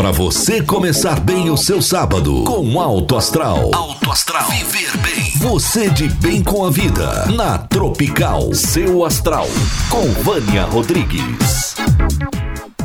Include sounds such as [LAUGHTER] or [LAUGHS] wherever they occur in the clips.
Para você começar bem o seu sábado com Alto Astral. Alto Astral. Viver bem. Você de bem com a vida. Na Tropical. Seu Astral. Com Vânia Rodrigues.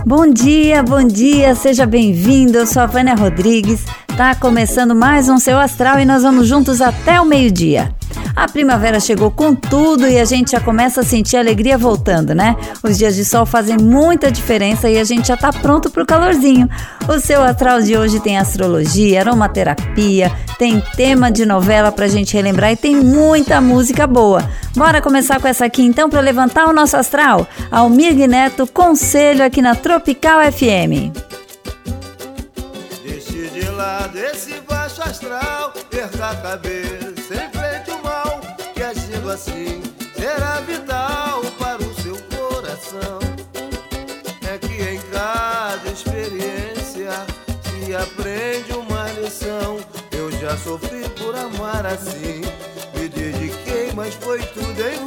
Bom dia, bom dia, seja bem-vindo. Eu sou a Vânia Rodrigues. Tá começando mais um Seu Astral e nós vamos juntos até o meio-dia. A primavera chegou com tudo e a gente já começa a sentir a alegria voltando, né? Os dias de sol fazem muita diferença e a gente já tá pronto pro calorzinho. O seu astral de hoje tem astrologia, aromaterapia, tem tema de novela pra gente relembrar e tem muita música boa. Bora começar com essa aqui então para levantar o nosso astral? Almir Neto, conselho aqui na Tropical FM. Deixe de lado esse baixo astral, perca a cabeça assim será vital para o seu coração. É que em cada experiência se aprende uma lição. Eu já sofri por amar assim, me dediquei, mas foi tudo em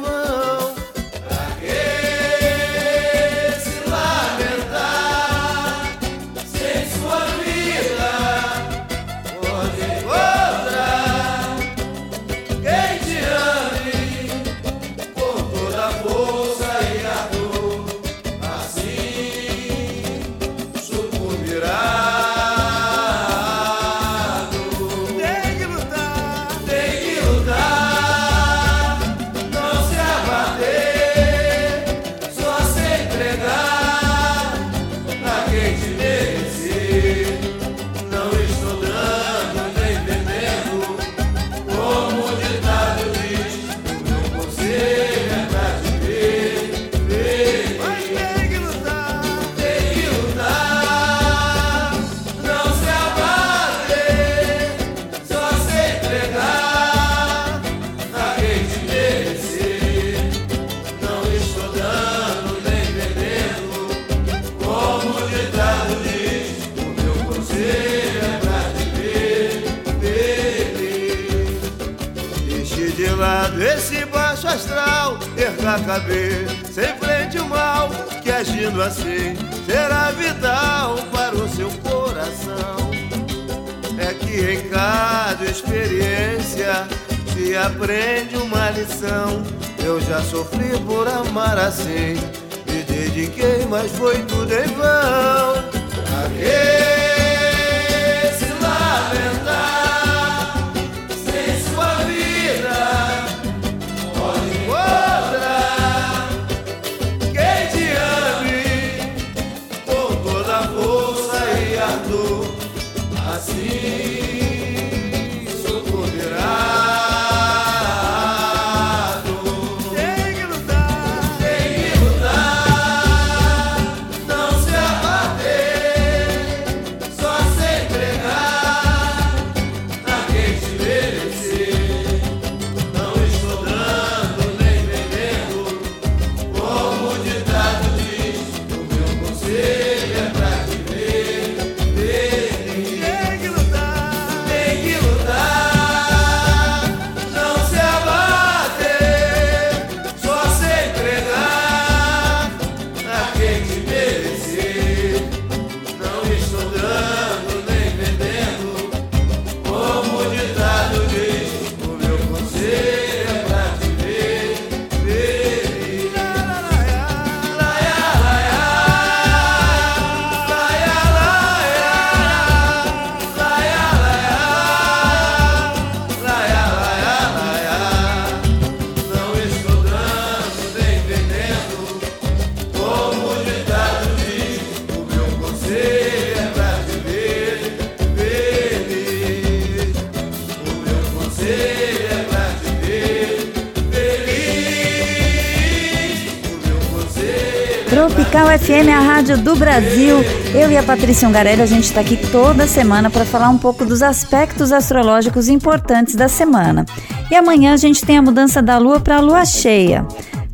aprende uma lição. Eu já sofri por amar assim, me dediquei, mas foi tudo em vão. FM, a rádio do Brasil. Eu e a Patrícia Ungarelli, a gente está aqui toda semana para falar um pouco dos aspectos astrológicos importantes da semana. E amanhã a gente tem a mudança da lua para a lua cheia.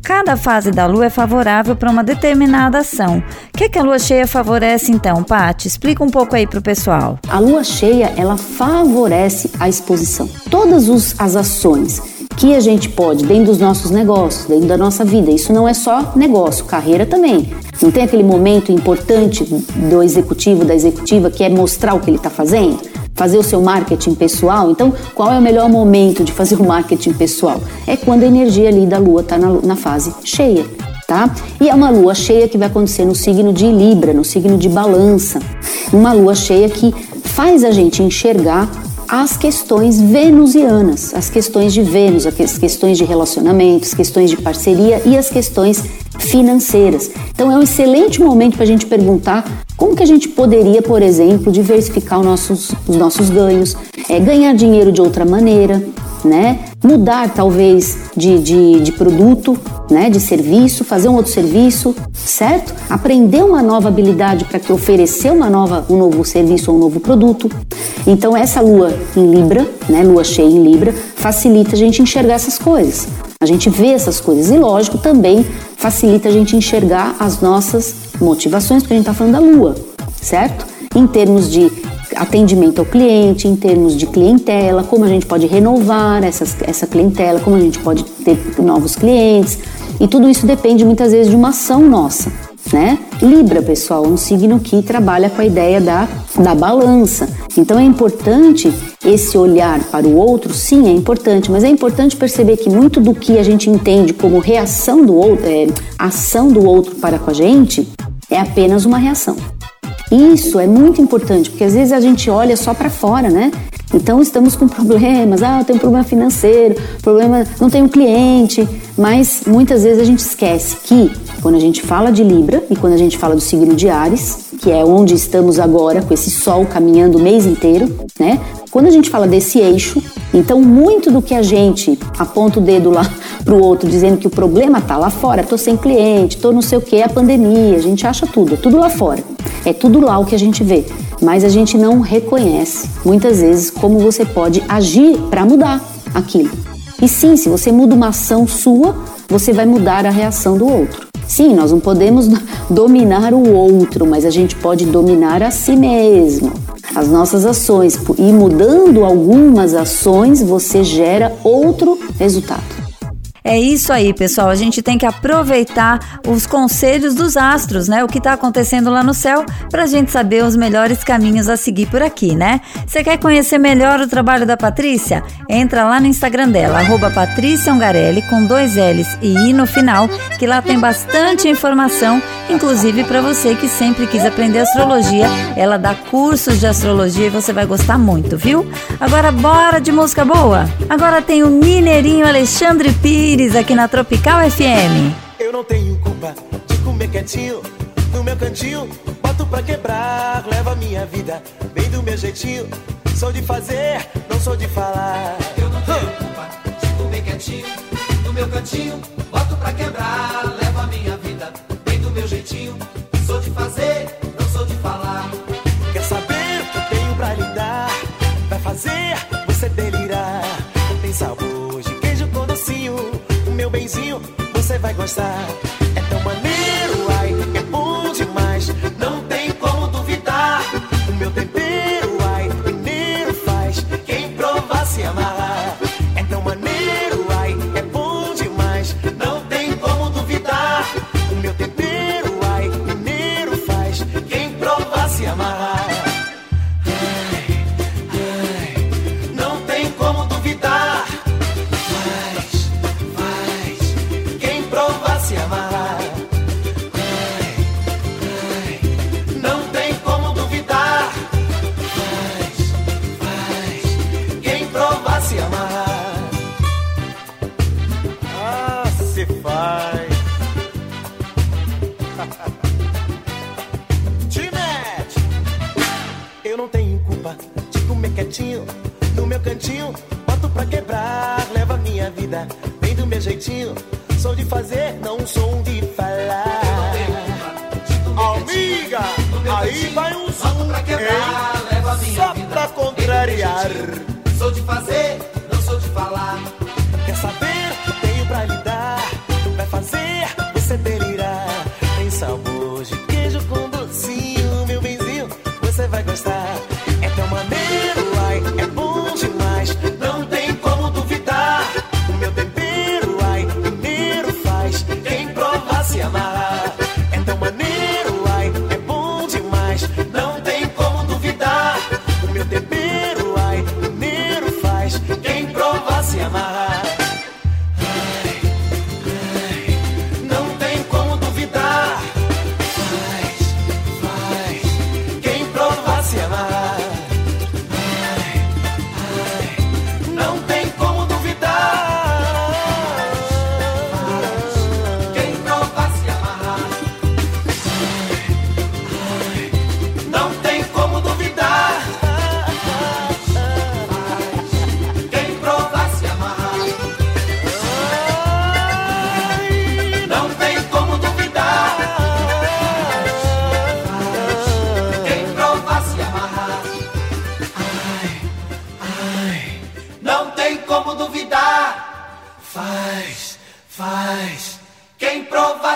Cada fase da lua é favorável para uma determinada ação. O que, que a lua cheia favorece então, Paty? Explica um pouco aí para o pessoal. A lua cheia, ela favorece a exposição. Todas os, as ações que a gente pode, dentro dos nossos negócios, dentro da nossa vida. Isso não é só negócio, carreira também. Não tem aquele momento importante do executivo, da executiva, que é mostrar o que ele está fazendo? Fazer o seu marketing pessoal. Então, qual é o melhor momento de fazer o marketing pessoal? É quando a energia ali da lua está na, na fase cheia. Tá? E é uma lua cheia que vai acontecer no signo de Libra, no signo de Balança. Uma lua cheia que faz a gente enxergar as questões venusianas, as questões de Vênus, as questões de relacionamentos, questões de parceria e as questões financeiras. Então é um excelente momento para a gente perguntar como que a gente poderia, por exemplo, diversificar os nossos, os nossos ganhos, é, ganhar dinheiro de outra maneira, né? Mudar talvez de, de, de produto, né? De serviço, fazer um outro serviço, certo? Aprender uma nova habilidade para que oferecer uma nova, um novo serviço ou um novo produto. Então essa lua em Libra, né? Lua cheia em Libra, facilita a gente enxergar essas coisas. A gente vê essas coisas e, lógico, também facilita a gente enxergar as nossas motivações, porque a gente está falando da lua, certo? Em termos de atendimento ao cliente, em termos de clientela, como a gente pode renovar essas, essa clientela, como a gente pode ter novos clientes. E tudo isso depende muitas vezes de uma ação nossa. Né? Libra, pessoal, é um signo que trabalha com a ideia da, da balança. Então é importante esse olhar para o outro, sim, é importante, mas é importante perceber que muito do que a gente entende como reação do outro, é, ação do outro para com a gente, é apenas uma reação. Isso é muito importante, porque às vezes a gente olha só para fora, né? Então estamos com problemas, ah, tenho um problema financeiro, problema, não tenho cliente, mas muitas vezes a gente esquece que quando a gente fala de Libra e quando a gente fala do signo de Ares, que é onde estamos agora com esse sol caminhando o mês inteiro, né? Quando a gente fala desse eixo, então muito do que a gente aponta o dedo lá [LAUGHS] pro outro dizendo que o problema tá lá fora, tô sem cliente, tô não sei o que, é a pandemia, a gente acha tudo, é tudo lá fora. É tudo lá o que a gente vê, mas a gente não reconhece muitas vezes como você pode agir para mudar aquilo. E sim, se você muda uma ação sua, você vai mudar a reação do outro. Sim, nós não podemos [LAUGHS] dominar o outro, mas a gente pode dominar a si mesmo, as nossas ações. E mudando algumas ações, você gera outro resultado. É isso aí, pessoal. A gente tem que aproveitar os conselhos dos astros, né? O que está acontecendo lá no céu, para a gente saber os melhores caminhos a seguir por aqui, né? Você quer conhecer melhor o trabalho da Patrícia? Entra lá no Instagram dela, arroba com dois L's e I no final, que lá tem bastante informação, inclusive para você que sempre quis aprender astrologia. Ela dá cursos de astrologia e você vai gostar muito, viu? Agora bora de música boa? Agora tem o Mineirinho Alexandre Pires Pires aqui na Tropical FM. Eu não tenho culpa de comer quietinho no meu cantinho. Boto pra quebrar, leva minha vida bem do meu jeitinho. Sou de fazer, não sou de falar. Eu não tenho culpa de comer quietinho no meu cantinho. Boto pra quebrar,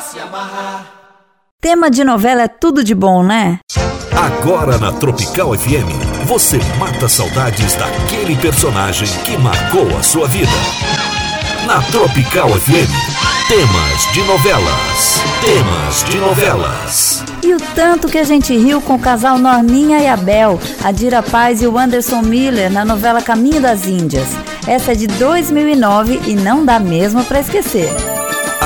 se amarrar. Tema de novela é tudo de bom, né? Agora na Tropical FM, você mata saudades daquele personagem que marcou a sua vida. Na Tropical FM, temas de novelas. Temas de novelas. E o tanto que a gente riu com o casal Norminha e Abel, a Dira Paz e o Anderson Miller na novela Caminho das Índias. Essa é de 2009 e não dá mesmo pra esquecer.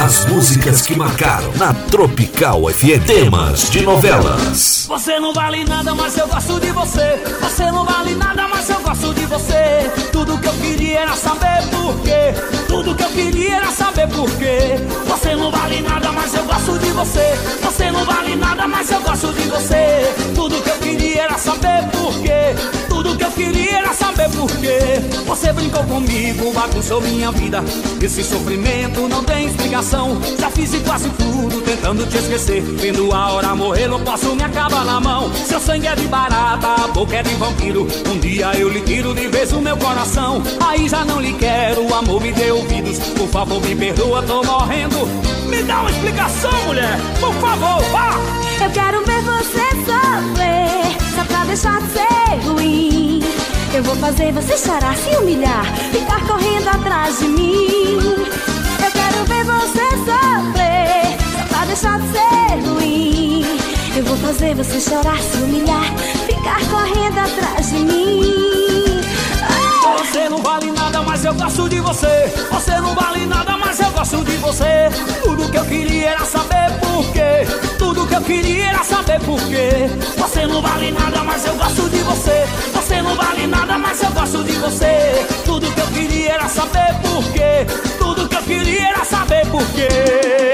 As músicas que marcaram na Tropical FM. Temas de novelas. Você não vale nada, mas eu gosto de você. Você não vale nada, mas eu gosto de você. Tudo que eu queria era saber por quê. Tudo que eu queria era saber por quê. Você não vale nada, mas eu gosto de você. Você não vale nada, mas eu gosto de você. Tudo que eu queria era saber por quê. Tudo que eu queria era saber por quê. Você brincou comigo, bagunçou minha vida. Esse sofrimento não tem explicação. Já fiz de quase tudo tentando te esquecer. Vendo a hora morrer, não posso me acabar na mão. Seu sangue é de barata, a boca é de vampiro. Um dia eu lhe tiro de vez o meu coração. Aí já não lhe quero, o amor me dê ouvidos. Por favor, me perdoa, tô morrendo. Me dá uma explicação, mulher, por favor, vá! Eu quero ver você sofrer, só pra deixar de ser ruim. Eu vou fazer você chorar, se humilhar, ficar correndo atrás de mim. Eu quero ver você sofrer, pra deixar de ser ruim. Eu vou fazer você chorar, se humilhar, ficar correndo atrás de mim. Você não vale nada, mas eu gosto de você. Você não vale nada, mas eu gosto de você. Tudo que eu queria era saber por quê. Tudo que eu queria era saber por quê. Você não vale nada, mas eu gosto de você. Você não vale nada, mas eu gosto de você. Tudo que eu queria era saber por quê. Tudo que eu queria era saber por quê.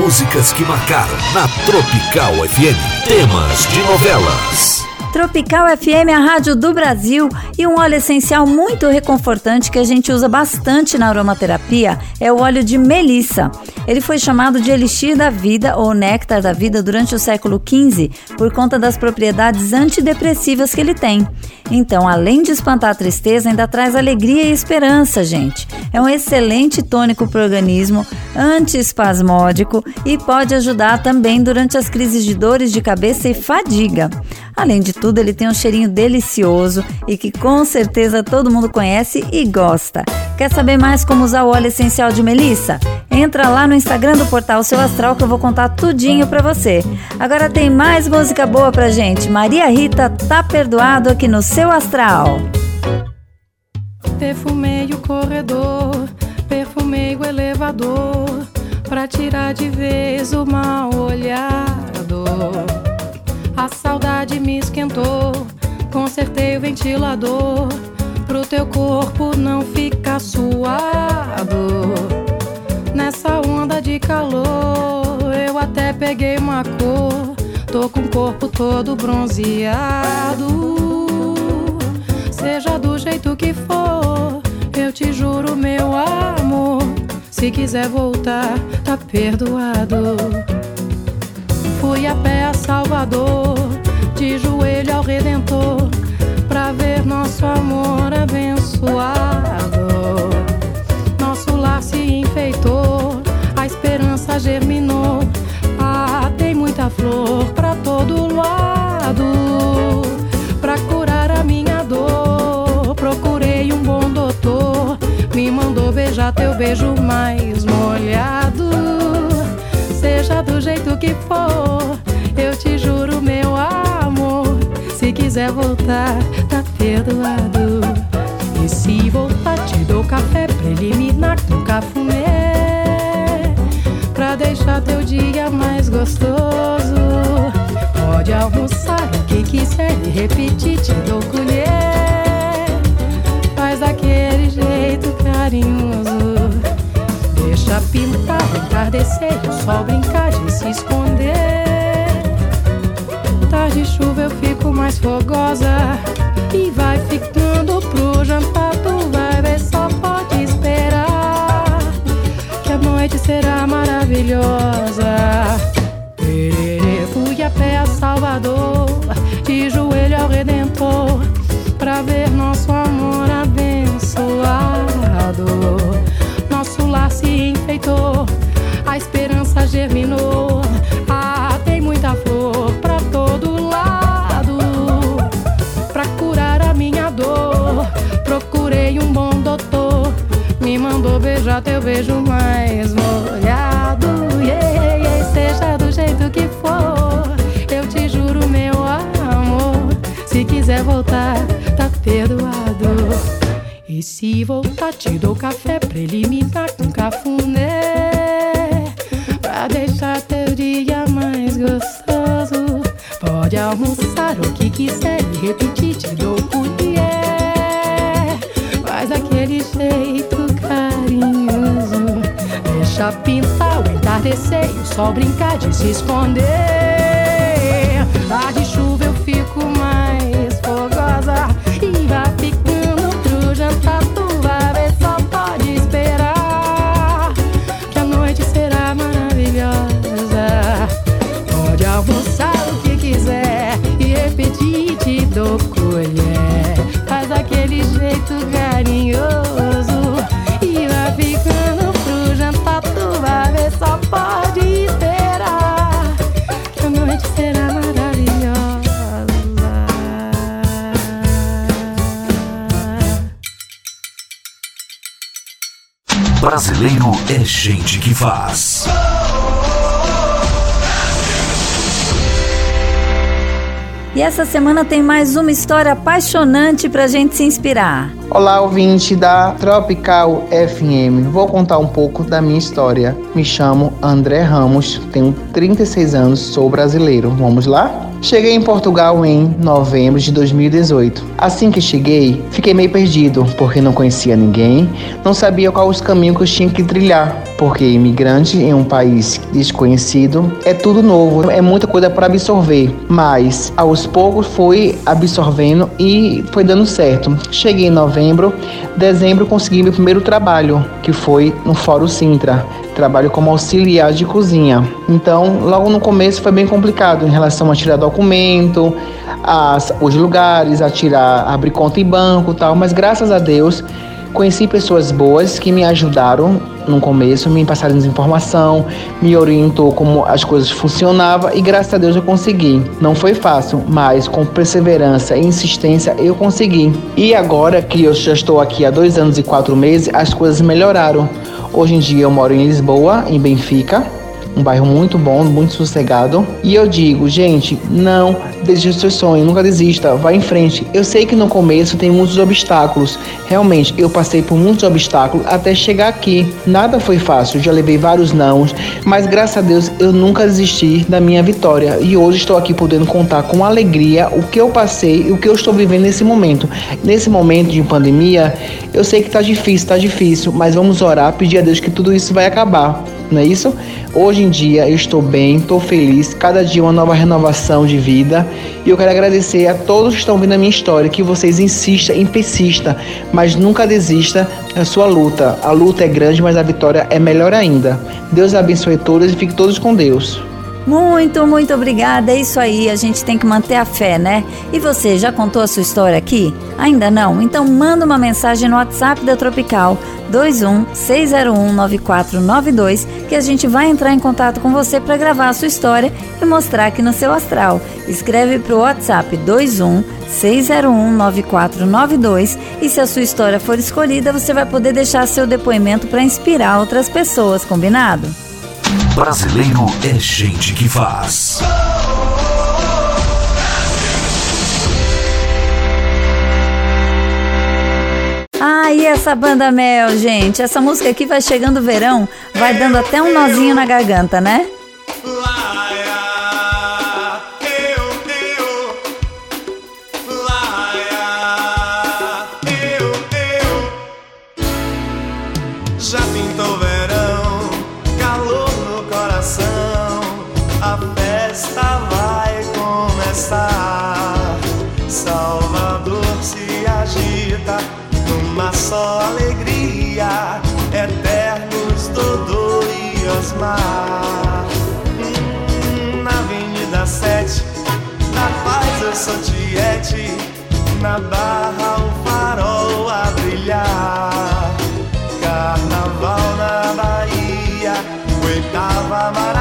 Músicas que marcaram na Tropical FM. Temas de novelas. Tropical FM a rádio do Brasil e um óleo essencial muito reconfortante que a gente usa bastante na aromaterapia é o óleo de melissa. Ele foi chamado de elixir da vida ou néctar da vida durante o século XV por conta das propriedades antidepressivas que ele tem. Então, além de espantar a tristeza, ainda traz alegria e esperança, gente. É um excelente tônico para o organismo, antiespasmódico e pode ajudar também durante as crises de dores de cabeça e fadiga. Além de tudo, ele tem um cheirinho delicioso e que com certeza todo mundo conhece e gosta. Quer saber mais como usar o óleo essencial de melissa? Entra lá no Instagram do Portal Seu Astral que eu vou contar tudinho pra você. Agora tem mais música boa pra gente. Maria Rita tá perdoado aqui no Seu Astral. Perfumei o corredor, perfumei o elevador, pra tirar de vez o mal olhado. A saudade me esquentou, consertei o ventilador, pro teu corpo não ficar suado. Nessa onda de calor, eu até peguei uma cor, tô com o corpo todo bronzeado. Seja do jeito que for, eu te juro, meu amor. Se quiser voltar, tá perdoado. Fui a pé a Salvador, de joelho ao Redentor, ver nosso amor abençoado. Nosso lar se enfeitou, a esperança germinou. Ah, tem muita flor pra todo lado. Pra curar a minha dor, procurei um bom doutor. Me mandou beijar teu beijo mais molhado. Seja do jeito que for, eu te juro, meu amor. Se quiser voltar, perdoado. E se voltar, te dou café preliminar com cafuné. Pra deixar teu dia mais gostoso. Pode almoçar o que quiser e repetir, te dou colher. Faz daquele jeito carinhoso. Deixa pintar, entardecer, o sol brincar de se esconder. De chuva eu fico mais fogosa. E vai ficando pro jantar, tu vai ver, só pode esperar. será maravilhosa. Tererê, fui a pé a Salvador, de joelho ao Redentor, pra ver nosso amor abençoado. Nosso lar se enfeitou, a esperança germinou. Beijar teu beijo mais molhado. Yeah, yeah, seja do jeito que for, eu te juro, meu amor. Se quiser voltar, tá perdoado. E se voltar, te dou café preliminar com cafuné. Pra deixar teu dia mais gostoso. Pode almoçar o que quiser e repetir, te dou colher. Deixa pintar o entardecer e o sol brincar de se esconder. Tá de chuva eu fico mais fogosa e vai ficando pro jantar. Tu vai ver, só pode esperar que a noite será maravilhosa. Pode almoçar o que quiser e repetir, te dou colher. Faz aquele jeito carinhoso gente que faz. E essa semana tem mais uma história apaixonante pra gente se inspirar. Olá, ouvinte da Tropical FM. Vou contar um pouco da minha história. Me chamo André Ramos, tenho 36 anos, sou brasileiro. Vamos lá? Cheguei em Portugal em novembro de 2018. Assim que cheguei, fiquei meio perdido, porque não conhecia ninguém, não sabia qual os caminhos que eu tinha que trilhar, porque imigrante em um país desconhecido é tudo novo, é muita coisa para absorver. Mas aos poucos fui absorvendo e foi dando certo. Cheguei em novembro, dezembro consegui meu primeiro trabalho, que foi no Fórum Sintra. Trabalho como auxiliar de cozinha. Então, logo no começo foi bem complicado em relação a tirar documento, as, os lugares, a tirar, abrir conta em banco, tal. Mas graças a Deus conheci pessoas boas que me ajudaram no começo, me passaram informação, me orientou como as coisas funcionavam e graças a Deus eu consegui. Não foi fácil, mas com perseverança e insistência eu consegui. E agora que eu já estou aqui há dois anos e quatro meses, as coisas melhoraram. Hoje em dia eu moro em Lisboa, em Benfica, um bairro muito bom, muito sossegado. E eu digo, gente, não desista do seu sonho, nunca desista, vá em frente. Eu sei que no começo tem muitos obstáculos. Realmente, eu passei por muitos obstáculos até chegar aqui. Nada foi fácil, já levei vários nãos, mas graças a Deus eu nunca desisti da minha vitória. E hoje estou aqui podendo contar com alegria o que eu passei e o que eu estou vivendo nesse momento. Nesse momento de pandemia, eu sei que tá difícil, tá difícil, mas vamos orar, pedir a Deus que tudo isso vai acabar. Não é isso? Hoje em dia eu estou bem, estou feliz, cada dia uma nova renovação de vida. E eu quero agradecer a todos que estão vendo a minha história, que vocês insistam e persistam, mas nunca desista da sua luta. A luta é grande, mas a vitória é melhor ainda. Deus abençoe todos e fiquem todos com Deus. Muito, muito obrigada. É isso aí, a gente tem que manter a fé, né? E você, já contou a sua história aqui? Ainda não? Então manda uma mensagem no WhatsApp da Tropical 216019492 que a gente vai entrar em contato com você para gravar a sua história e mostrar aqui no seu astral. Escreve para o WhatsApp 216019492 e se a sua história for escolhida, você vai poder deixar seu depoimento para inspirar outras pessoas, combinado? Brasileiro é gente que faz. Ah, e essa banda Mel, gente? Essa música aqui vai chegando o verão, vai dando até um nozinho na garganta, né? Já numa só alegria, eternos Dodô e cismar. Hum, na Avenida 7, na paz eu sou tiete, na barra o farol a brilhar. Carnaval na Bahia, oitava maravilha.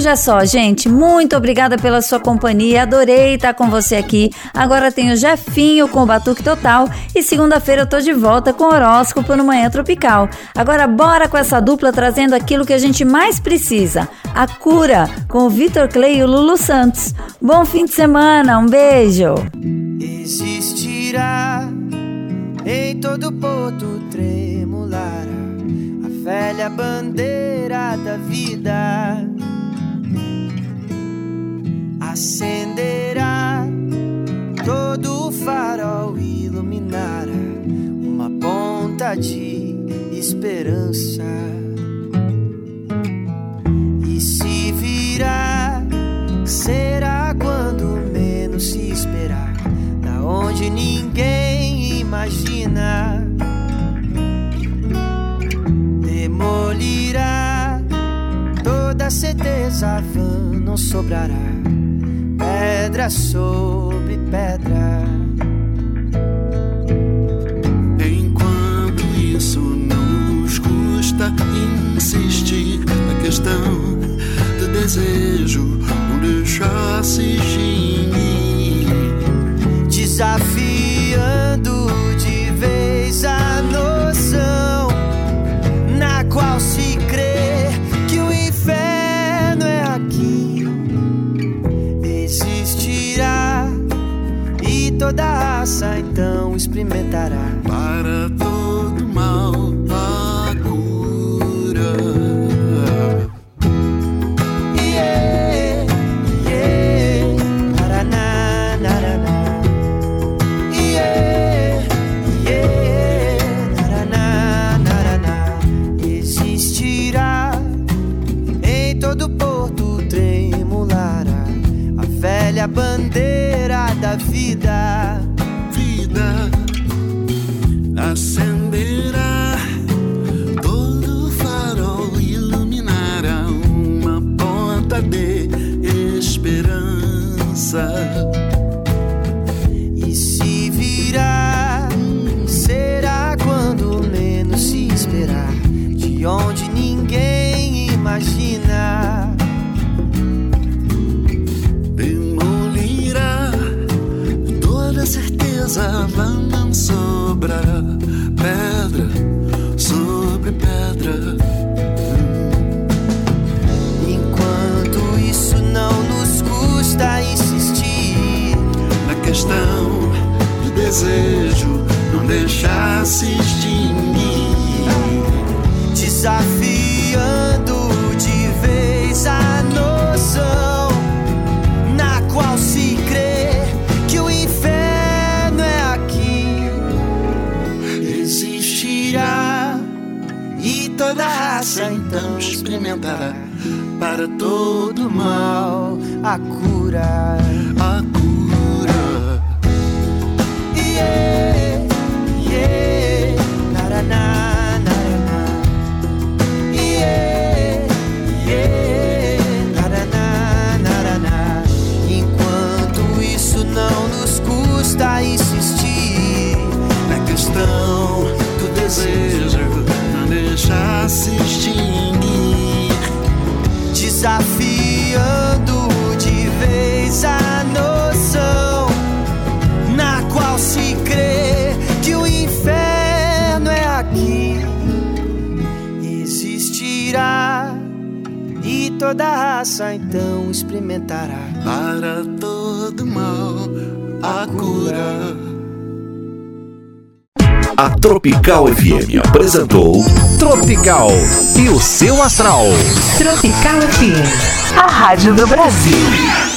Hoje é só, gente. Muito obrigada pela sua companhia. Adorei estar com você aqui. Agora tem o Jefinho com o Batuque Total. E segunda-feira eu tô de volta com o horóscopo no Manhã Tropical. Agora bora com essa dupla trazendo aquilo que a gente mais precisa: a cura, com o Vitor Clay e o Lulu Santos. Bom fim de semana. Um beijo. Existirá em todo porto a velha bandeira da vida. Acenderá todo o farol, iluminará uma ponta de esperança. E se virá, será quando menos se esperar, da onde ninguém imagina. Demolirá toda certeza vã, não sobrará pedra sobre pedra. Enquanto isso não nos custa insistir na questão do desejo, não deixar se. Desafio toda raça, então experimentará. Para todo mal a cura. Yeah, yeah, naraná, naraná. Yeah, yeah, naraná, naraná. Existirá em todo porto tremulará a velha bandeira da vida. Tropical FM apresentou Tropical e o seu astral. Tropical FM, a rádio do Brasil.